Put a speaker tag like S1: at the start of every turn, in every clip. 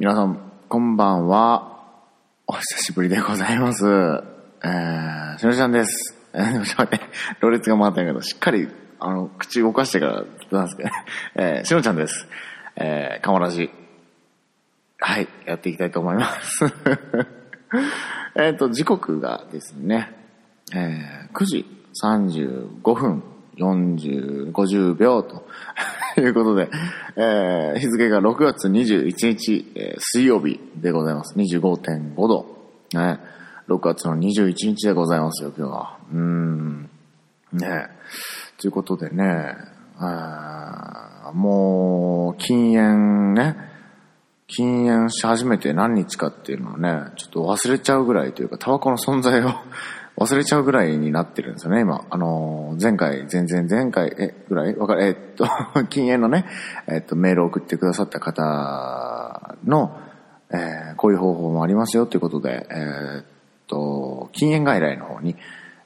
S1: 皆さん、こんばんは。お久しぶりでございます。えー、しのちゃんです。えー、もちょっと待って、が回ったんやけど、しっかり、あの、口動かしてから、なんですけどね。えー、しのちゃんです。えー、かもらじ。はい、やっていきたいと思います。えっと、時刻がですね、えー、9時35分40、50秒とということで、えー、日付が6月21日、えー水曜日でございます。25.5度。ね、6月の21日でございますよ、今日は。うん。ねということでね、あもう、禁煙ね、禁煙し始めて何日かっていうのはね、ちょっと忘れちゃうぐらいというか、タバコの存在を忘れちゃうぐらいになってるんですよね、今。あの、前回、前々前回、え、ぐらい？わかる、えっと、禁煙のね、えっと、メールを送ってくださった方の、えーこういう方法もありますよということで、えーっと、禁煙外来の方に、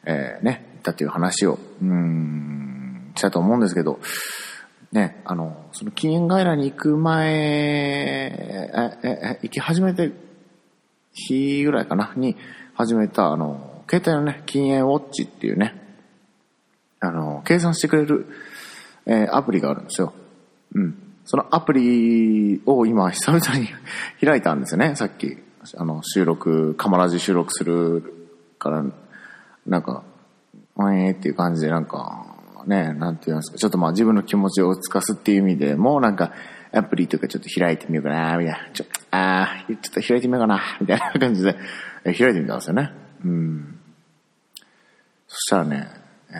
S1: えーね、行ったっていう話を、うん、したと思うんですけど、ね、あの、その禁煙外来に行く前、え、え、え、行き始めて日ぐらいかな、に始めた、あの、携帯のね、禁煙ウォッチっていうね、あの、計算してくれる、えーアプリがあるんですよ。うん。そのアプリを今、久々に開いたんですよね、さっき。あの、収録、カマラジ収録するから、なんか、えーっていう感じで、なんか、ね、なんていうんですか、ちょっとまあ自分の気持ちをつかすっていう意味でもなんか、アプリとかちょっと開いてみようかな、みたいな。ちょ、あー、ちょっと開いてみようかな、みたいな感じで、開いてみたんですよね。うん。そしたらね、えー、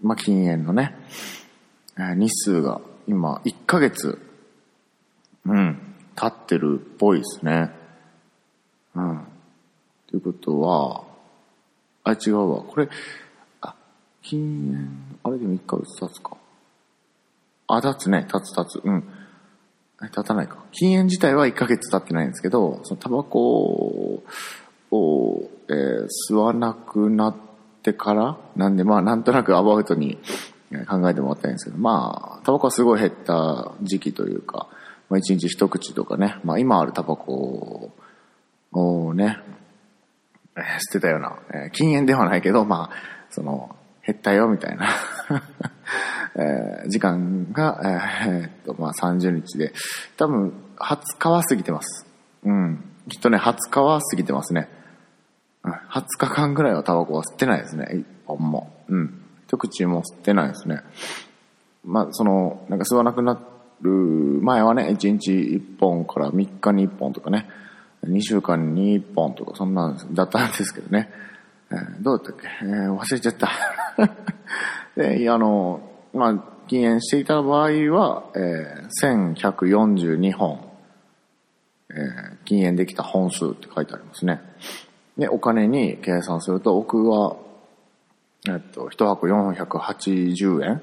S1: まあ禁煙のね、えー日数が今1ヶ月、うん、経ってるっぽいですね。うん。ということは、あ、違うわ。これ、あ、禁煙、あれでも1ヶ月経つか。あ、経つね。経つ経つ。うん。え経たないか。禁煙自体は1ヶ月経ってないんですけど、そのタバコを、えー吸わなくなってから、なんでまあなんとなくアバウトに考えてもらったんですけど、まあ、タバコはすごい減った時期というか、まあ一日一口とかね、まあ今あるタバコをね、えー捨てたような、えー禁煙ではないけど、まあ、その、減ったよみたいな、えー時間が、えーっと、まあ30日で、多分20日は過ぎてます。うん。きっとね、20日は過ぎてますね。20日間ぐらいはタバコは吸ってないですね。一本も。うん。一口も吸ってないですね。まあ、その、なんか吸わなくなる前はね、1日1本から3日に1本とかね、2週間に1本とか、そんなんだったんですけどね。えーどうだったっけ、えー忘れちゃった。で、あの、まあ、禁煙していた場合は、えー1142本、えー禁煙できた本数って書いてありますね。で、お金に計算すると、僕は、えっと、一箱480円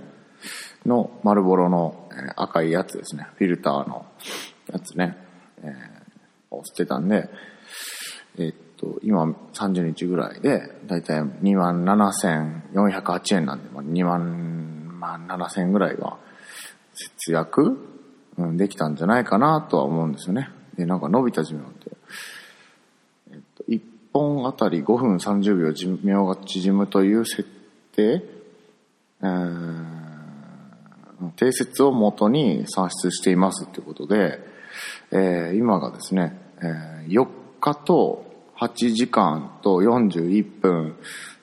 S1: の丸ボロの、赤いやつですね。フィルターのやつね。えーを捨てたんで、えっと、今30日ぐらいで、だいたい2万7408円なんで、まあ、2万、まあ、7,000円ぐらいは節約、うん、できたんじゃないかなとは思うんですよね。で、なんか伸びた寿命って、本あたり5分30秒寿命が縮むという設定、定説をもとに算出していますということで、えー今がですね、えー4日と8時間と41分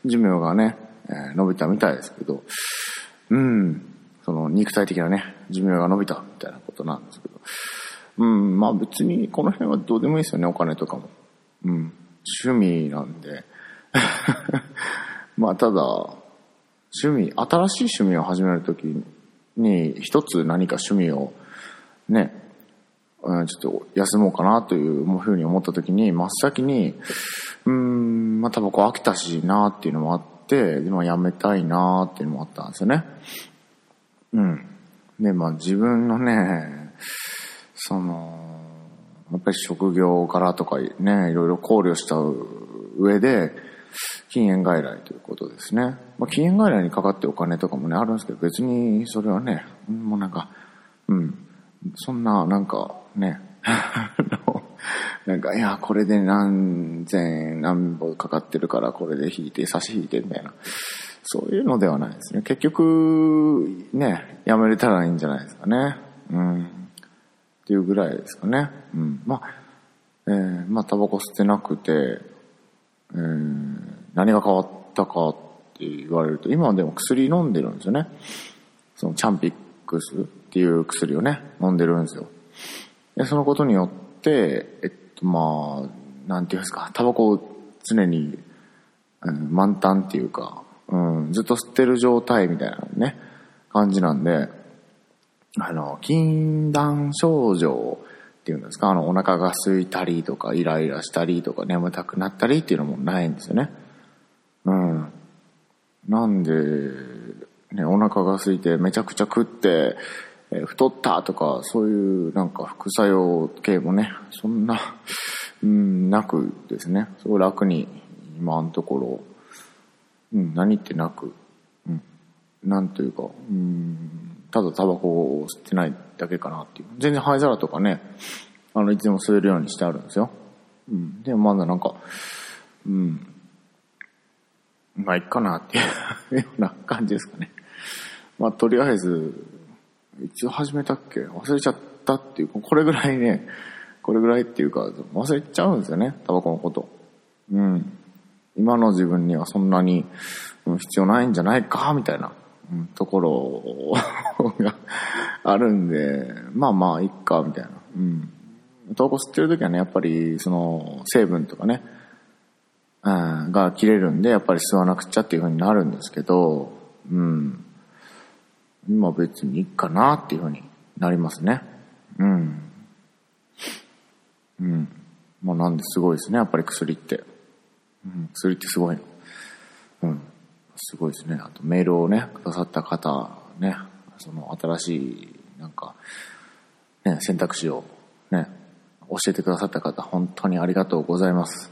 S1: 寿命がね、えー伸びたみたいですけど、うん、その肉体的なね、寿命が伸びたみたいなことなんですけど、うん、まあ別にこの辺はどうでもいいですよね、お金とかも。うん、趣味なんで。まあただ、趣味、新しい趣味を始めるときに、一つ何か趣味をね、うんちょっと休もうかなというふうに思ったときに、真っ先に、うん、まあタバコ飽きたしなっていうのもあって、でもやめたいなっていうのもあったんですよね。うん。で、まあ自分のね、その、やっぱり職業柄とかね、いろいろ考慮した上で、禁煙外来ということですね。まあ、禁煙外来にかかってお金とかもね、あるんですけど、別にそれはね、もうなんか、うん、そんな、なんか、ね、なんか、いや、これで何千何本かかってるから、これで引いて、差し引いて、みたいな。そういうのではないですね。結局、ね、やめれたらいいんじゃないですかね。うん。っていうぐらいですかね。うん。まあ、えー、まあ、タバコ吸ってなくて、えー、何が変わったかって言われると、今はでも薬飲んでるんですよね。そのチャンピックスっていう薬をね、飲んでるんですよ。で、そのことによって、えっと、まあ、なんていうんですか、タバコを常に、うん、満タンっていうか、うん、ずっと吸ってる状態みたいなね、感じなんで、あの、禁断症状っていうんですか、あの、お腹が空いたりとか、イライラしたりとか、眠たくなったりっていうのもないんですよね。うん。なんで、ね、お腹が空いてめちゃくちゃ食って、えー、太ったとか、そういうなんか副作用系もね、そんな、うん、なくですね、すごい楽に今のところ、うん、何ってなく、うん、なんというか、うん、ただタバコを吸ってないだけかなっていう。全然灰皿とかね、あの、いつでも吸えるようにしてあるんですよ。うん。でもまだなんか、うん、まあ、いっかなっていうような感じですかね。まあ、とりあえず、いつ始めたっけ？忘れちゃったっていう、これぐらいね、これぐらいっていうか、忘れちゃうんですよね、タバコのこと。うん。今の自分にはそんなに必要ないんじゃないか、みたいな、ところがあるんで、まあまあ、いっか、みたいな。うん。タバコ吸ってる時はね、やっぱり、その、成分とかね、うん、が切れるんで、やっぱり吸わなくちゃっていう風になるんですけど、うん。今別にいいかなっていうふうになりますね。うん。うん。まあなんですごいですね、やっぱり薬って。うん、薬ってすごいの。うん。すごいですね。あとメールをね、くださった方、ね、その新しい、なんか、ね、選択肢をね、教えてくださった方、本当にありがとうございます。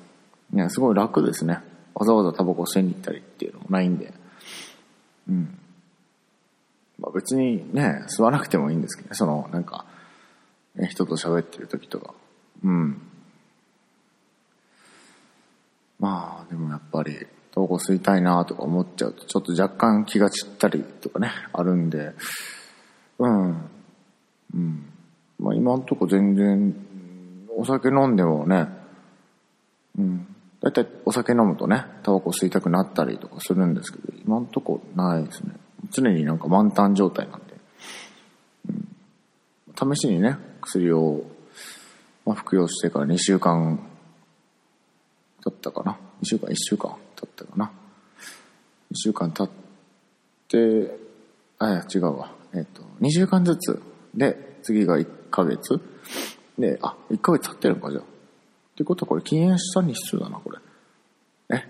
S1: ね、すごい楽ですね。わざわざタバコ吸いに行ったりっていうのもないんで。うん。まあ別にね、吸わなくてもいいんですけどね、その、なんか、ね、人と喋ってる時とか。うん。まあ、でもやっぱり、タバコ吸いたいなとか思っちゃうと、ちょっと若干気が散ったりとかね、あるんで、うん。うん。まあ今んとこ全然、お酒飲んでもね、うん。だいたいお酒飲むとね、タバコ吸いたくなったりとかするんですけど、今んとこないですね。常になんか満タン状態なんで、うん、試しにね、薬を、まあ、服用してから2週間経ったかな。2週間、1週間経ったかな。2週間経って、あ、や、違うわ。えっ、と、2週間ずつで、次が1ヶ月で、あ、1ヶ月経ってるのか、じゃあ。ってことはこれ禁煙した日数だな、これ。え？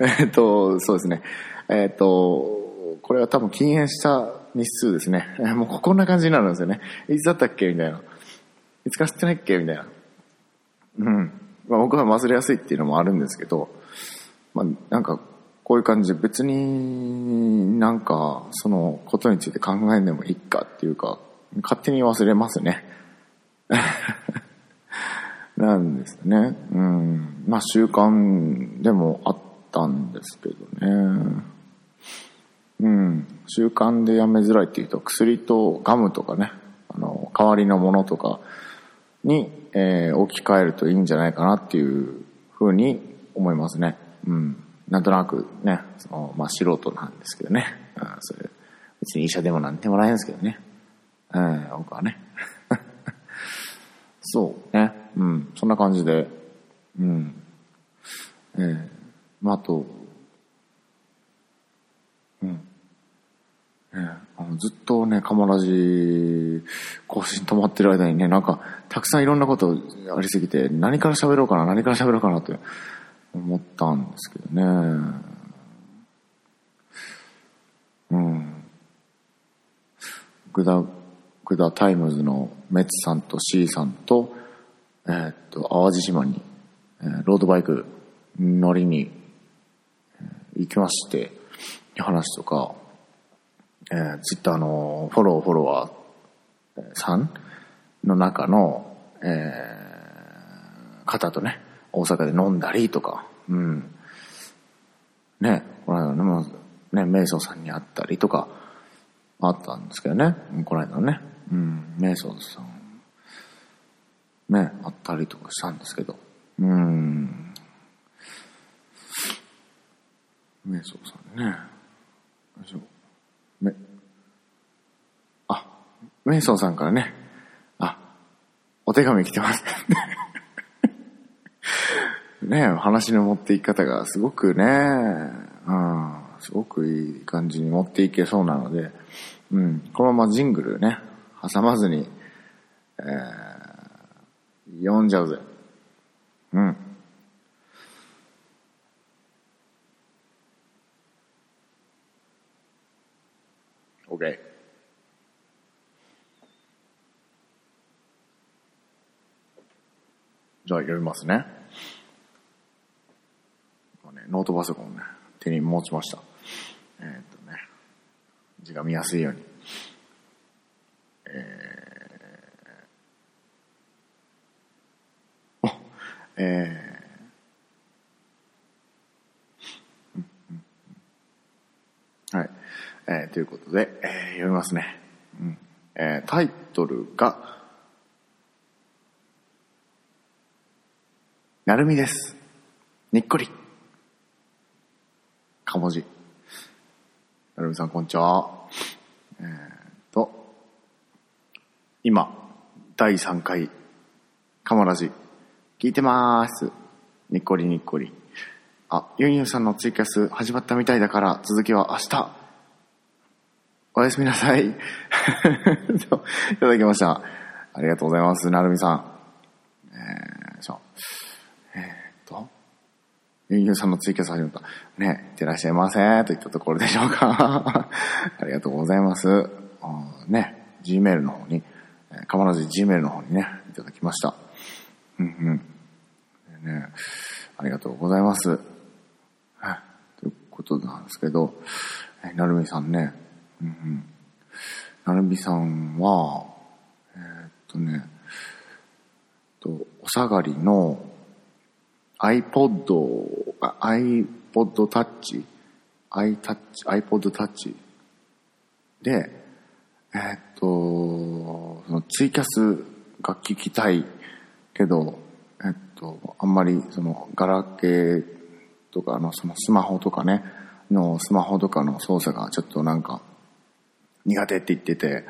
S1: えっと、そうですね。えっ、ー、と、これは多分禁煙した日数ですね。もうこんな感じになるんですよね。いつだったっけ？みたいな。いつか知ってないっけ？みたいな。うん。まあ僕は忘れやすいっていうのもあるんですけど、まあなんかこういう感じで別になんかそのことについて考えんでもいいかっていうか、勝手に忘れますね。なんですね。うん。まあ習慣でもあったんですけどね。うん。習慣でやめづらいっていうと、薬とガムとかね、あの、代わりのものとかに、えー、置き換えるといいんじゃないかなっていうふうに思いますね。うん。なんとなくね、その、まあ、素人なんですけどね。うん、それ、別に医者でもなんでもないんですけどね。うん、僕はね。そうね。うん、そんな感じで。うん。えー、まあ、あと、うん。ね、あのずっとね、カモラジ更新止まってる間にね、なんか、たくさんいろんなことありすぎて、何から喋ろうかな、何から喋ろうかなって思ったんですけどね。うん。グダ、グダタイムズのメッツさんと C さんと、えー、っと、淡路島に、えー、ロードバイク乗りに、えー、行きまして、話とか、えー、ツイッターのフォロー、フォロワーさんの中の、えー、方とね、大阪で飲んだりとか、うん。ね、この間ね、ね、瞑想さんに会ったりとか、あったんですけどね、この間ね、うん、瞑想さん、ね、会ったりとかしたんですけど、うん、瞑想さんね、め、あ、瞑想さんからね、あ、お手紙来てます ね。ね話の持っていき方がすごくね、うん、すごくいい感じに持っていけそうなので、うん、このままジングルね、挟まずに、えー、読んじゃうぜ。うん。OK。じゃあ読みますね。ノートパソコンね、手に持ちました。えー、っとね、字が見やすいように。えー、お、えー、はい。えー、ということで、えー、読みますね。うん。えー、タイトルが、なるみです。にっこり。かもじ。なるみさん、こんにちは。えー、っと、今、第3回、かもラジ、聞いてまーす。にっこりにっこり。あ、ユンユンさんのツイキャス始まったみたいだから、続きは明日。おやすみなさい。いただきました。ありがとうございます、なるみさん。えー、じゃユンユンさんのツイキャス始めた。ね、いってらっしゃいませ、といったところでしょうか。ありがとうございます。ね、Gmail の方に、かまらず Gmail の方にね、いただきました。うんうん。ね、ありがとうございます。ということなんですけど、えなるみさんね、うん。なるみさんは、えー、っとね、と、お下がりの、iPod、iPod Touch、iTouch、iPod Touch で、えー、っと、そのツイキャスが聞きたいけど、えっと、あんまりそのガラケーとかのそのスマホとかね、のスマホとかの操作がちょっとなんか苦手って言ってて、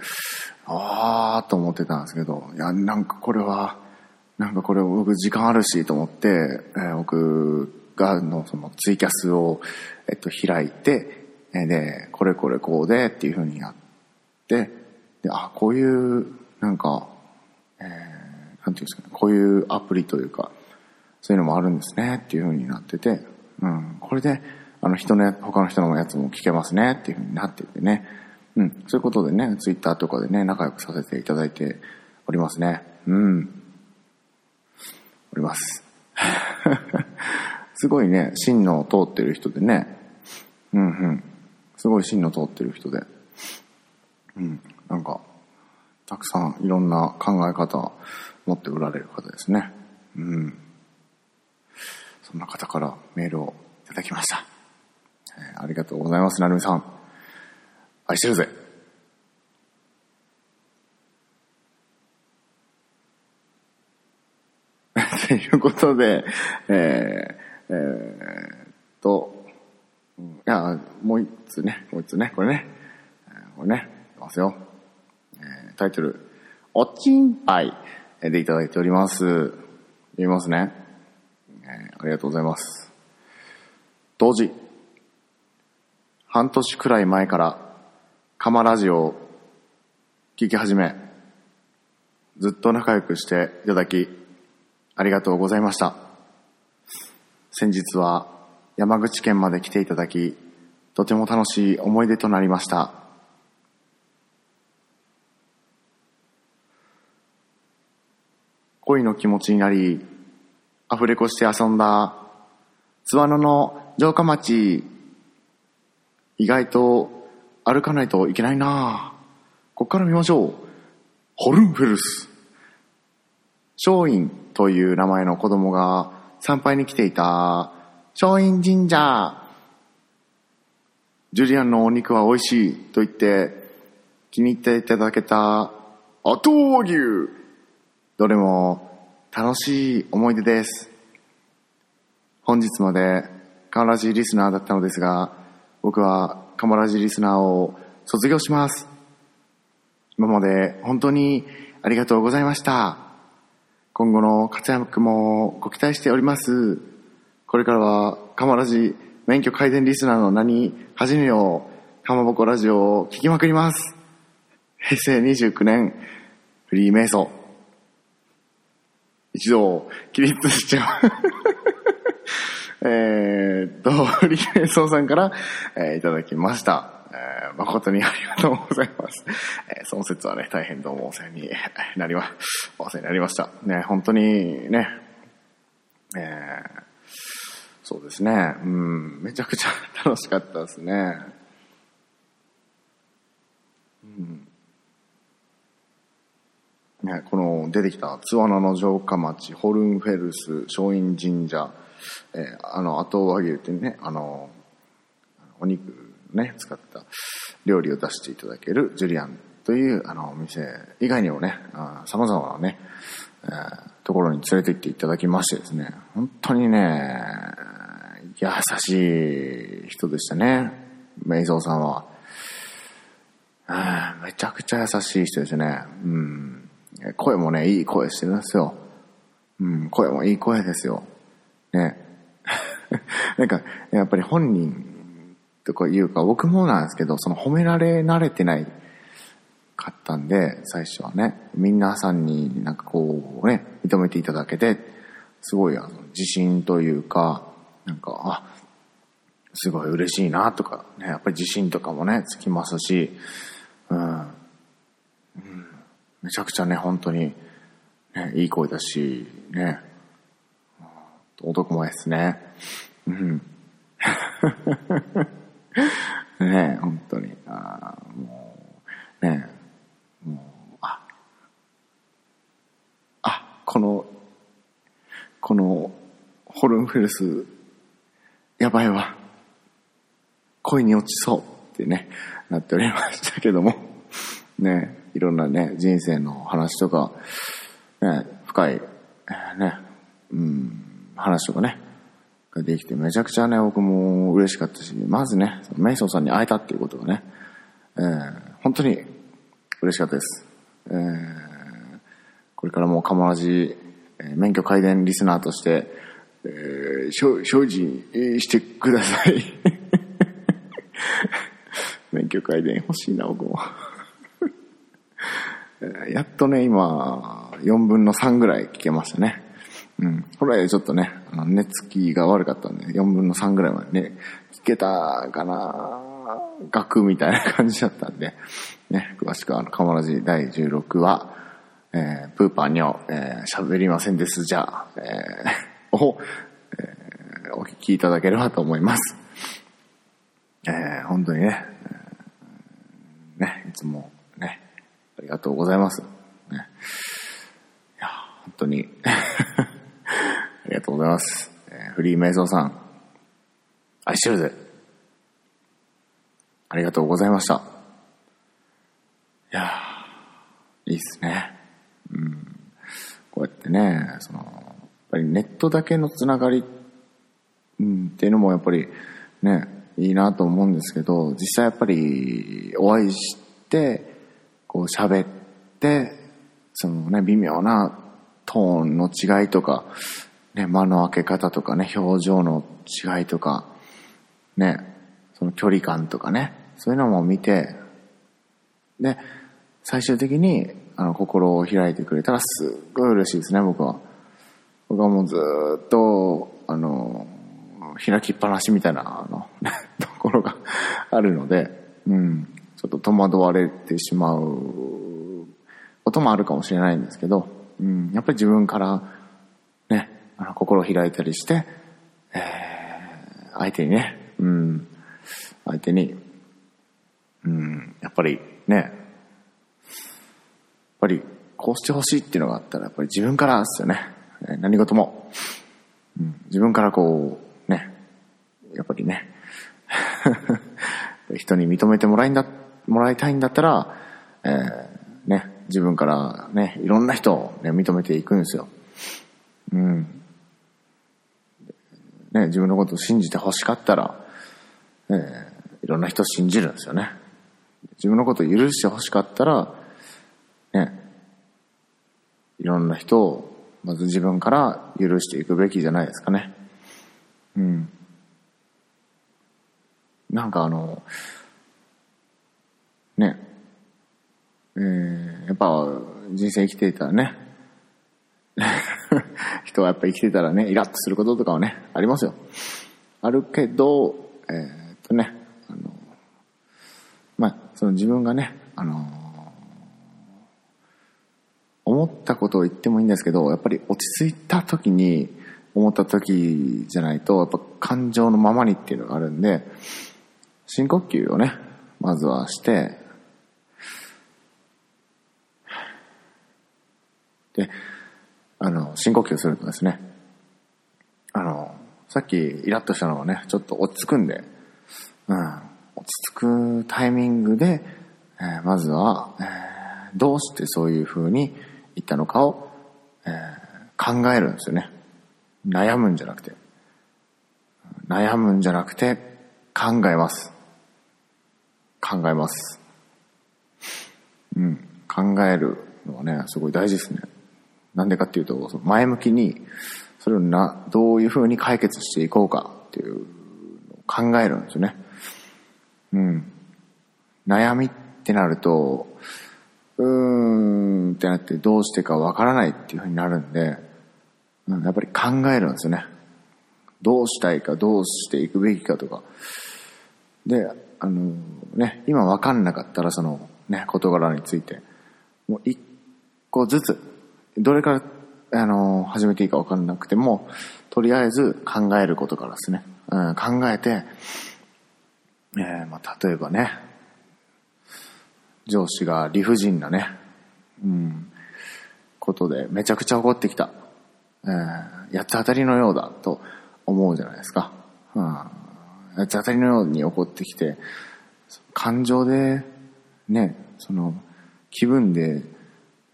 S1: あーと思ってたんですけど、いや、なんかこれは、なんかこれ僕時間あるしと思って、えー、僕がのそのツイキャスを、えっと、開いて、えー、で、これこれこうでっていうふうにやって、で、あ、こういう、なんか、えー、なんていうんですかね、こういうアプリというか、そういうのもあるんですねっていうふうになってて、うん、これで、あの人の、他の人のやつも聞けますねっていうふうになっててね、うん、そういうことでね、ツイッターとかでね、仲良くさせていただいておりますね。うん。おります。すごいね、芯の通ってる人でね、うんうん。すごい芯の通ってる人で、うん、なんか、たくさんいろんな考え方持っておられる方ですね。うん。そんな方からメールをいただきました。えー、ありがとうございます、なるみさん。愛してるぜ。ということで、えー、えー、と、いや、もう一つね、もう一つね、これね、これね、いますよ。えー、タイトル、おちんぱいでいただいております。読みますね。えー、ありがとうございます。当時、半年くらい前から、カマラジオを聞き始め、ずっと仲良くしていただき、ありがとうございました。先日は山口県まで来ていただき、とても楽しい思い出となりました。恋の気持ちになり、アフレコして遊んだ、津和野の城下町、意外と歩かないといけないなこっから見ましょう。ホルンフェルス。松陰という名前の子供が参拝に来ていた松陰神社。ジュリアンのお肉は美味しいと言って気に入っていただけた後和牛。どれも楽しい思い出です。本日までカマラジリスナーだったのですが、僕はカマラジリスナーを卒業します。今まで本当にありがとうございました。今後の活躍もご期待しております。これからはカマラジ免許改善リスナーの名に始めよう。かまぼこラジオを聞きまくります。平成29年フリー瞑想。一度起立しちゃう。えーっと、リー瞑想さんから、えーいただきました。えー誠にありがとうございます。えーその説はね、大変どうもお世話になりま、お世話になりました。ね、本当にね、えーそうですね、うん、めちゃくちゃ楽しかったですね。うんね、この出てきた津和野の城下町、ホルンフェルス、松陰神社、えーあの、後和牛ってね、あの、お肉ね、使った料理を出していただけるジュリアンというあのお店以外にもね、あ様々なね、えーところに連れて行っていただきましてですね、本当にね、優しい人でしたね、メイゾーさんは。めちゃくちゃ優しい人ですね。うん。声もね、いい声してるんですよ。うん、声もいい声ですよ。ね。なんか、やっぱり本人とかいうか、僕もなんですけど、その褒められ慣れてないかったんで、最初はね、皆さんになんかこうね、認めていただけて、すごいあの自信というか、なんか、あ、すごい嬉しいなとか、ね、やっぱり自信とかもね、つきますし、うん、うん。めちゃくちゃね、本当に、ね、いい声だし、ね、男前ですね。うん。ね本当に。あーもう、ねもう、あ、あ、この、この、ホルンフェルス、やばいわ。恋に落ちそうってね、なっておりましたけども、ね、いろんなね、人生の話とか、ね、深い、ね、うん、話とかね、ができて、めちゃくちゃね、僕も嬉しかったし、まずね、メイソンさんに会えたっていうことがね、えー本当に嬉しかったです。えーこれからもカモラジ、えー免許改善リスナーとして、えー、精進してください。免許改善欲しいな、僕も。やっとね、今、4分の3ぐらい聞けましたね。うん。これちょっとね、あの寝つきが悪かったんで、4分の3ぐらいまでね、聞けたかな学みたいな感じだったんで、ね、詳しくはあの、カモラジ第16話、えー、プーパーには、えー喋りませんですじゃあ、えーを、えーお聞きいただければと思います。えー本当にね、えーね、いつもね、ありがとうございます。ね、いや、本当に、がとうございます。フリーメイゾーさん、愛してるぜ。ありがとうございました。いやいいっすね。うん。こうやってね、その、やっぱりネットだけのつながり、うん、っていうのもやっぱりね、いいなと思うんですけど、実際やっぱりお会いして、こう喋って、そのね、微妙なトーンの違いとか、ね、間の開け方とかね、表情の違いとか、ね、その距離感とかね、そういうのも見て、で、最終的に、あの、心を開いてくれたらすっごい嬉しいですね、僕は。僕はもうずっと、あの、開きっぱなしみたいな、あの、ところが あるので、うん、ちょっと戸惑われてしまうこともあるかもしれないんですけど、うん、やっぱり自分から、あの、心を開いたりして、えー、相手にね、うん、相手に、うん、やっぱりね、やっぱりこうしてほしいっていうのがあったら、やっぱり自分からですよね。何事も。うん、自分からこう、ね、やっぱりね、人に認めてもらいんだ、もらいたいんだったら、えー、ね、自分からね、いろんな人を、ね、認めていくんですよ。うん。ね、自分のことを信じて欲しかったら、えー、いろんな人を信じるんですよね。自分のことを許して欲しかったら、ね、いろんな人を、まず自分から許していくべきじゃないですかね。うん。なんかあの、ね、えー、やっぱ人生生きていたらね、人はやっぱ生きてたらね、イラッとすることとかはね、ありますよ。あるけど、えー、っとね、あの、まあ、その自分がね、あの、思ったことを言ってもいいんですけど、やっぱり落ち着いた時に、思った時じゃないと、やっぱ感情のままにっていうのがあるんで、深呼吸をね、まずはして、で、あの、深呼吸するとですね、あの、さっきイラッとしたのがね、ちょっと落ち着くんで、うん、落ち着くタイミングで、えー、まずは、えー、どうしてそういう風に言ったのかを、えー、考えるんですよね。悩むんじゃなくて。悩むんじゃなくて、考えます。考えます。うん。考えるのはね、すごい大事ですね。なんでかっていうと、その前向きに、それをな、どういうふうに解決していこうかっていうのを考えるんですよね。うん。悩みってなると、うーんってなってどうしてかわからないっていうふうになるんで、うん、やっぱり考えるんですよね。どうしたいか、どうしていくべきかとか。で、あのね、今わかんなかったらそのね、事柄について、もう一個ずつ、どれから、あの始めていいかわかんなくても、とりあえず考えることからですね、うん、考えて、えー、まあ、例えばね、上司が理不尽なね、うん、ことでめちゃくちゃ怒ってきた。えー、八つ当たりのようだと思うじゃないですか。うん、八つ当たりのように怒ってきて、感情で、ね、その、気分で、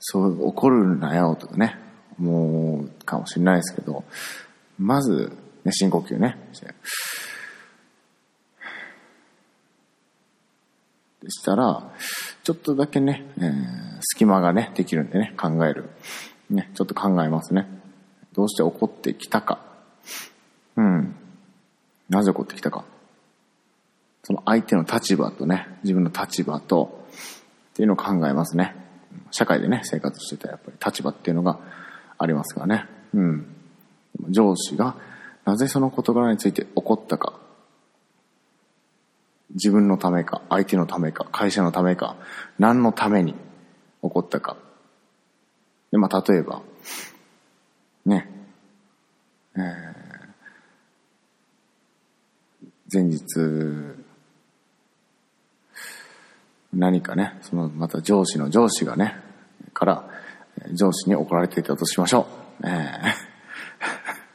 S1: そう怒るなよとかね、思うかもしれないですけど、まず、ね、深呼吸ね、でしたら、ちょっとだけね、えー、隙間がね、できるんでね、考える。ね、ちょっと考えますね。どうして怒ってきたか。うん。なぜ怒ってきたか。その相手の立場とね、自分の立場と、っていうのを考えますね。社会でね、生活してたやっぱり立場っていうのがありますからね。うん。上司がなぜその事柄について怒ったか。自分のためか、相手のためか、会社のためか、何のために怒ったか。で、まあ、例えば、ね、えー、前日、何かね、そのまた上司の上司がね、から上司に怒られていたとしましょう。え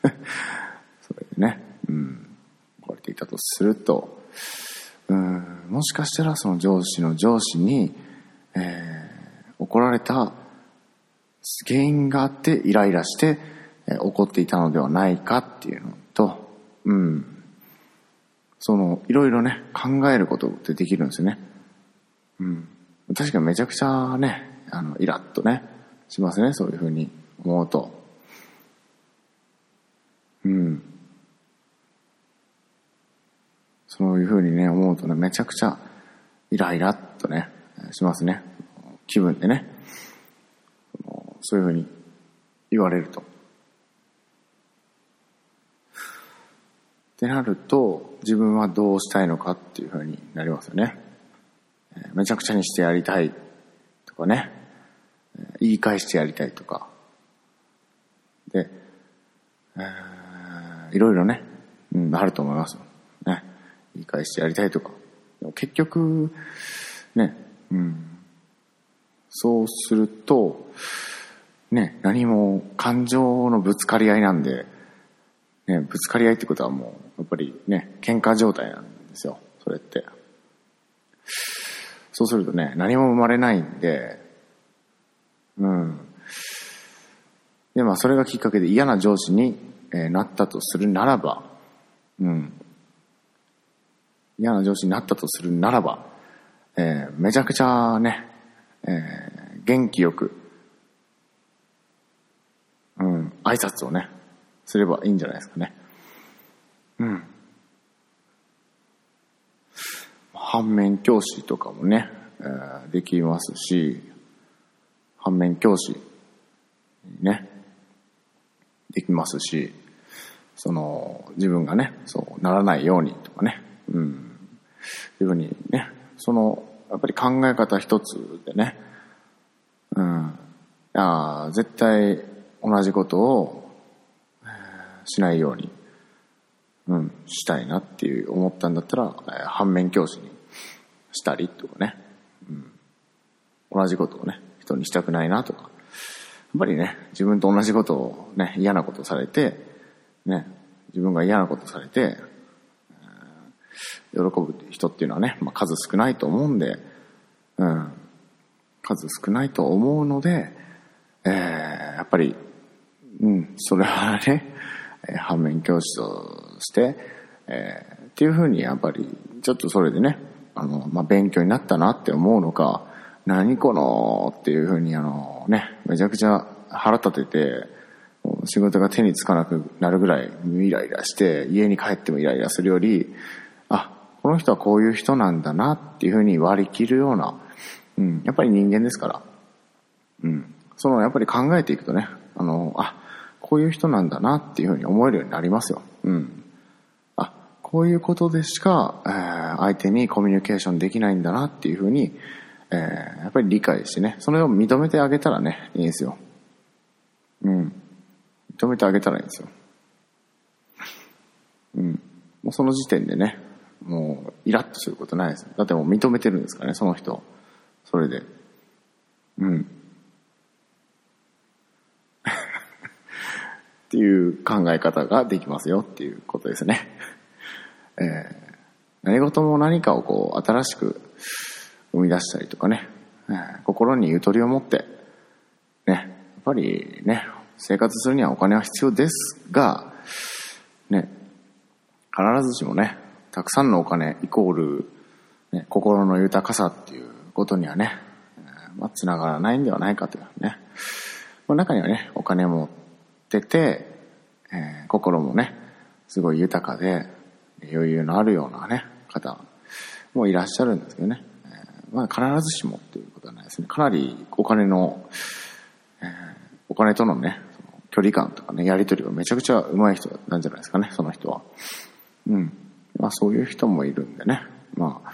S1: ー、それでね、うん、怒られていたとすると、うん、もしかしたらその上司の上司に、えー、怒られた原因があってイライラして、え、怒っていたのではないかっていうのと、うん、その、いろいろね、考えることってできるんですよね。うん。確かにめちゃくちゃね、あの、イラッとね、しますね、そういうふうに思うと。うん。そういうふうにね、思うとね、めちゃくちゃイライラっとね、しますね。気分でね。そういうふうに言われると。ってなると、自分はどうしたいのかっていうふうになりますよね。めちゃくちゃにしてやりたいとかね、言い返してやりたいとか、で、えー、いろいろね、うん、あると思います。ね。言い返してやりたいとか。でも結局、ね、うん、そうすると、ね、何も感情のぶつかり合いなんで、ね、ぶつかり合いってことはもう、やっぱりね、喧嘩状態なんですよ、それって。そうするとね、何も生まれないんで、うん。で、まあ、それがきっかけで嫌な上司に、え、なったとするならば、うん。嫌な上司になったとするならば、えー、めちゃくちゃね、えー、元気よく、うん、挨拶をね、すればいいんじゃないですかね。うん。反面教師とかもね、できますし、反面教師、ね、できますし、その、自分がね、そうならないようにとかね、うん、いうふうにね、その、やっぱり考え方一つでね、うん、いや絶対同じことをしないように、うん、したいなっていう思ったんだったら、反面教師にしたりとかね、うん、同じことをね、人にしたくないなとか、やっぱりね、自分と同じことをね、嫌なことされて、ね、自分が嫌なことされて、喜ぶ人っていうのはね、まあ、数少ないと思うんで、うん、数少ないと思うので、えー、やっぱり、うん、それはね、反面教師として、えー、っていうふうにやっぱり、ちょっとそれでね、あの、まあ、勉強になったなって思うのか、何このっていうふうにあのね、めちゃくちゃ腹立てて、仕事が手につかなくなるぐらいイライラして、家に帰ってもイライラするより、あ、この人はこういう人なんだなっていうふうに割り切るような、うん、やっぱり人間ですから、うん、そのやっぱり考えていくとね、あの、あ、こういう人なんだなっていうふうに思えるようになりますよ。うん。こういうことでしか、えー、相手にコミュニケーションできないんだなっていうふうに、えー、やっぱり理解してね、それを認めてあげたらね、いいんですよ。うん。認めてあげたらいいんですよ。うん。もうその時点でね、もうイラッとすることないです。だってもう認めてるんですからね、その人。それで。うん。っていう考え方ができますよっていうことですね。えー、何事も何かをこう新しく生み出したりとかね、えー、心にゆとりを持って、ね、やっぱりね、生活するにはお金は必要ですが、ね、必ずしもね、たくさんのお金イコール、ね、心の豊かさっていうことにはね、まあ、つながらないんではないかというね。まあ、中にはね、お金持ってて、えー、心もね、すごい豊かで、余裕のあるようなね、方もいらっしゃるんですけどね。えー、まあ、必ずしもっていうことはないですね。かなりお金の、えー、お金とのね、その距離感とかね、やりとりがめちゃくちゃ上手い人なんじゃないですかね、その人は。うん。まあそういう人もいるんでね。まあ、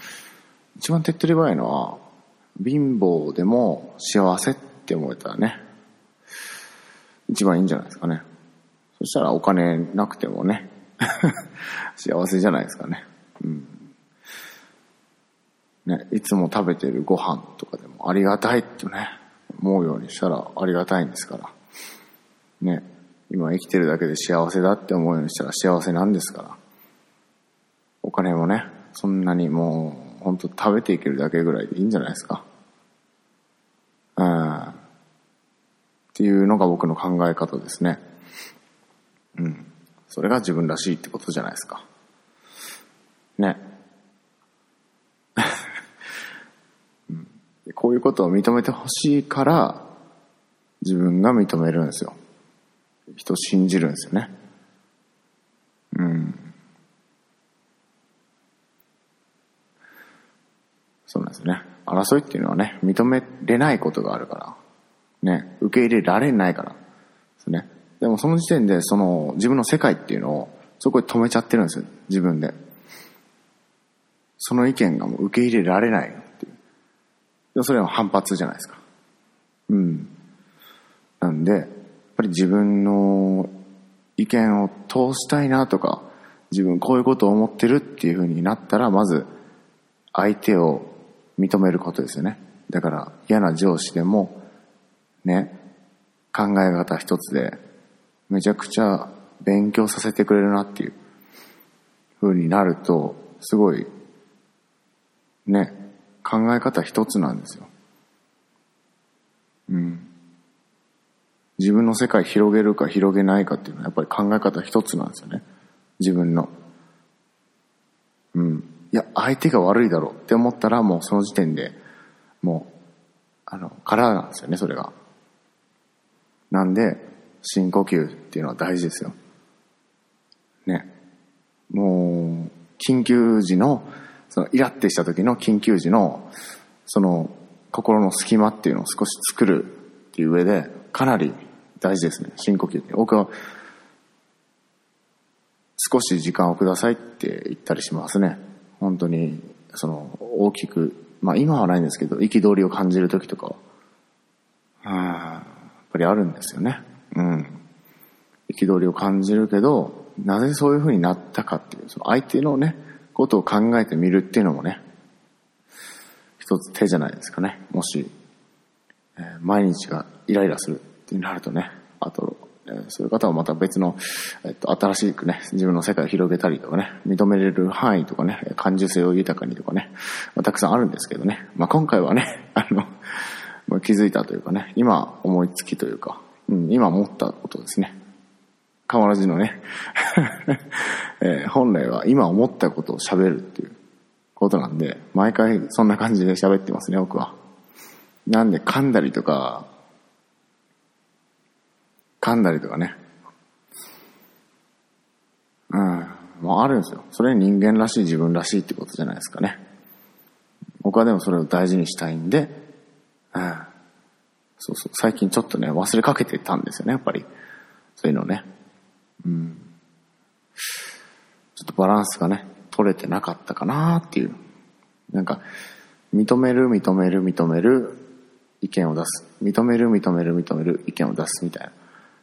S1: 一番手っ取り早いのは、貧乏でも幸せって思えたらね、一番いいんじゃないですかね。そしたらお金なくてもね、幸せじゃないですかね。うん。ね、いつも食べてるご飯とかでもありがたいってね、思うようにしたらありがたいんですから。ね、今生きてるだけで幸せだって思うようにしたら幸せなんですから。お金もね、そんなにもう、本当食べていけるだけぐらいでいいんじゃないですか。うん。っていうのが僕の考え方ですね。うん。それが自分らしいってことじゃないですか。ね。こういうことを認めてほしいから、自分が認めるんですよ。人信じるんですよね。うん。そうなんですね。争いっていうのはね、認めれないことがあるから、ね、受け入れられないからですね。でもその時点で、その自分の世界っていうのを、そこで止めちゃってるんですよ、自分で。その意見がもう受け入れられないっていう。それは反発じゃないですか。うん。なんで、やっぱり自分の意見を通したいなとか、自分こういうことを思ってるっていうふうになったら、まず相手を認めることですよね。だから嫌な上司でも、ね、考え方一つで、めちゃくちゃ勉強させてくれるなっていう風になると、すごい、ね、考え方一つなんですよ。うん。自分の世界広げるか広げないかっていうのはやっぱり考え方一つなんですよね。自分の。うん。いや、相手が悪いだろうって思ったらもうその時点でもう、あの、空なんですよね、それが。なんで、深呼吸っていうのは大事ですよ。ね。もう、緊急時の、そのイラってした時の緊急時の、その、心の隙間っていうのを少し作るっていう上で、かなり大事ですね。深呼吸って。僕は、少し時間をくださいって言ったりしますね。本当に、その、大きく、まあ今はないんですけど、憤りを感じる時とかは、やっぱりあるんですよね。うん。憤りを感じるけど、なぜそういう風になったかっていう、その相手のね、ことを考えてみるっていうのもね、一つ手じゃないですかね。もし、えー、毎日がイライラするってなるとね、あと、えー、そういう方はまた別の、えっと、新しくね、自分の世界を広げたりとかね、認めれる範囲とかね、感受性を豊かにとかね、まあ、たくさんあるんですけどね、まあ、今回はね、あの、まあ、気づいたというかね、今思いつきというか、うん、今思ったことですね。変わらずのね、えー、本来は今思ったことを喋るっていうことなんで、毎回そんな感じで喋ってますね、僕は。なんで噛んだりとか、噛んだりとかね。うん。もうあるんですよ。それ人間らしい自分らしいってことじゃないですかね。僕はでもそれを大事にしたいんで、うん。そうそう。最近ちょっとね、忘れかけてたんですよね、やっぱり。そういうのね。うん。ちょっとバランスがね、取れてなかったかなっていう。なんか、認める、認める、認める、意見を出す。認める、認める、認める、意見を出すみたいな。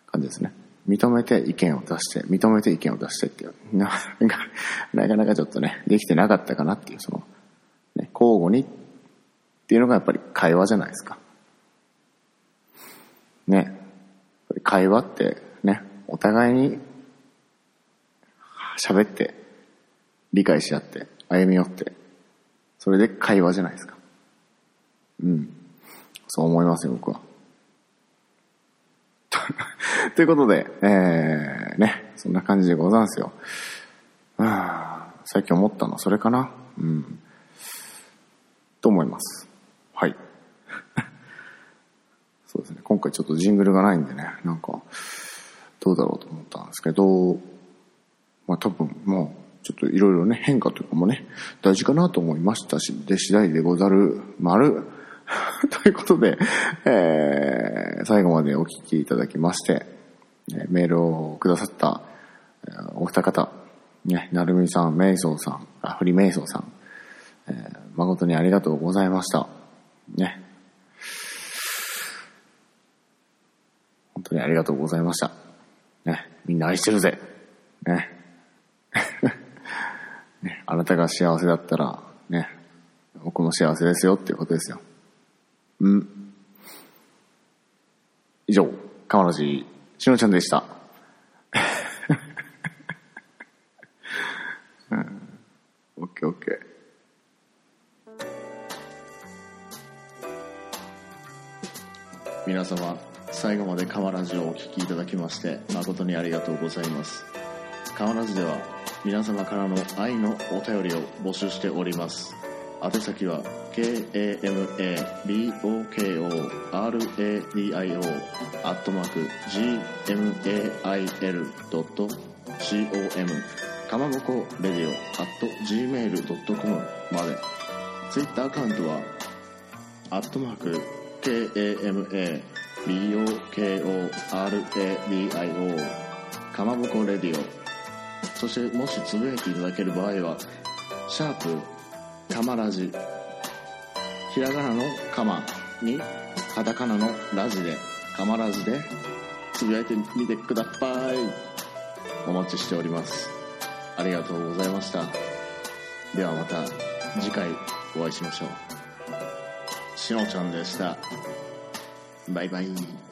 S1: 感じですね。認めて意見を出して、認めて意見を出してっていう、なかなかなかちょっとね、できてなかったかなっていう、その、ね、交互にっていうのがやっぱり会話じゃないですか。ね。会話ってね、お互いに喋って、理解し合って、歩み寄って、それで会話じゃないですか。うん。そう思いますよ、僕は。ということで、えー、ね、そんな感じでございますよ。あ最近思ったのはそれかなうん。と思います。はい。うですね。今回ちょっとジングルがないんでね、なんか、どうだろうと思ったんですけど、まあ多分もう、ちょっといろいろね、変化というかもね、大事かなと思いましたし、で、次第でござる、丸、ということで、えー、最後までお聞きいただきまして、メールをくださったお二方、ね、なるみさん、めいそうさん、あ、ふりめいそうさん、えー、誠にありがとうございました。ね。本当にありがとうございました。ね、みんな愛してるぜ。ね。ね、あなたが幸せだったら、ね、僕も幸せですよっていうことですよ。うん。以上、かまらじ、しのちゃんでした。うん。オッケーオッケー。皆様、最後までカマラジをお聴きいただきまして、誠にありがとうございます。カマラジでは、皆様からの愛のお便りを募集しております。宛先は k-a-m-a-b-o-k-o-r-a-d-i-o アットマーク gmail.com かまぼこレディオアット gmail.com までツイッターアカウントはアットマーク KAMA BOKORADIO かまぼこレディオ。そしてもしつぶやいていただける場合はシャープかまらじ。ひらがなのかまにカタカナのラジでかまらずでつぶやいてみてください。お待ちしております。ありがとうございました。ではまた次回お会いしましょう。しのちゃんでした。バイバイ。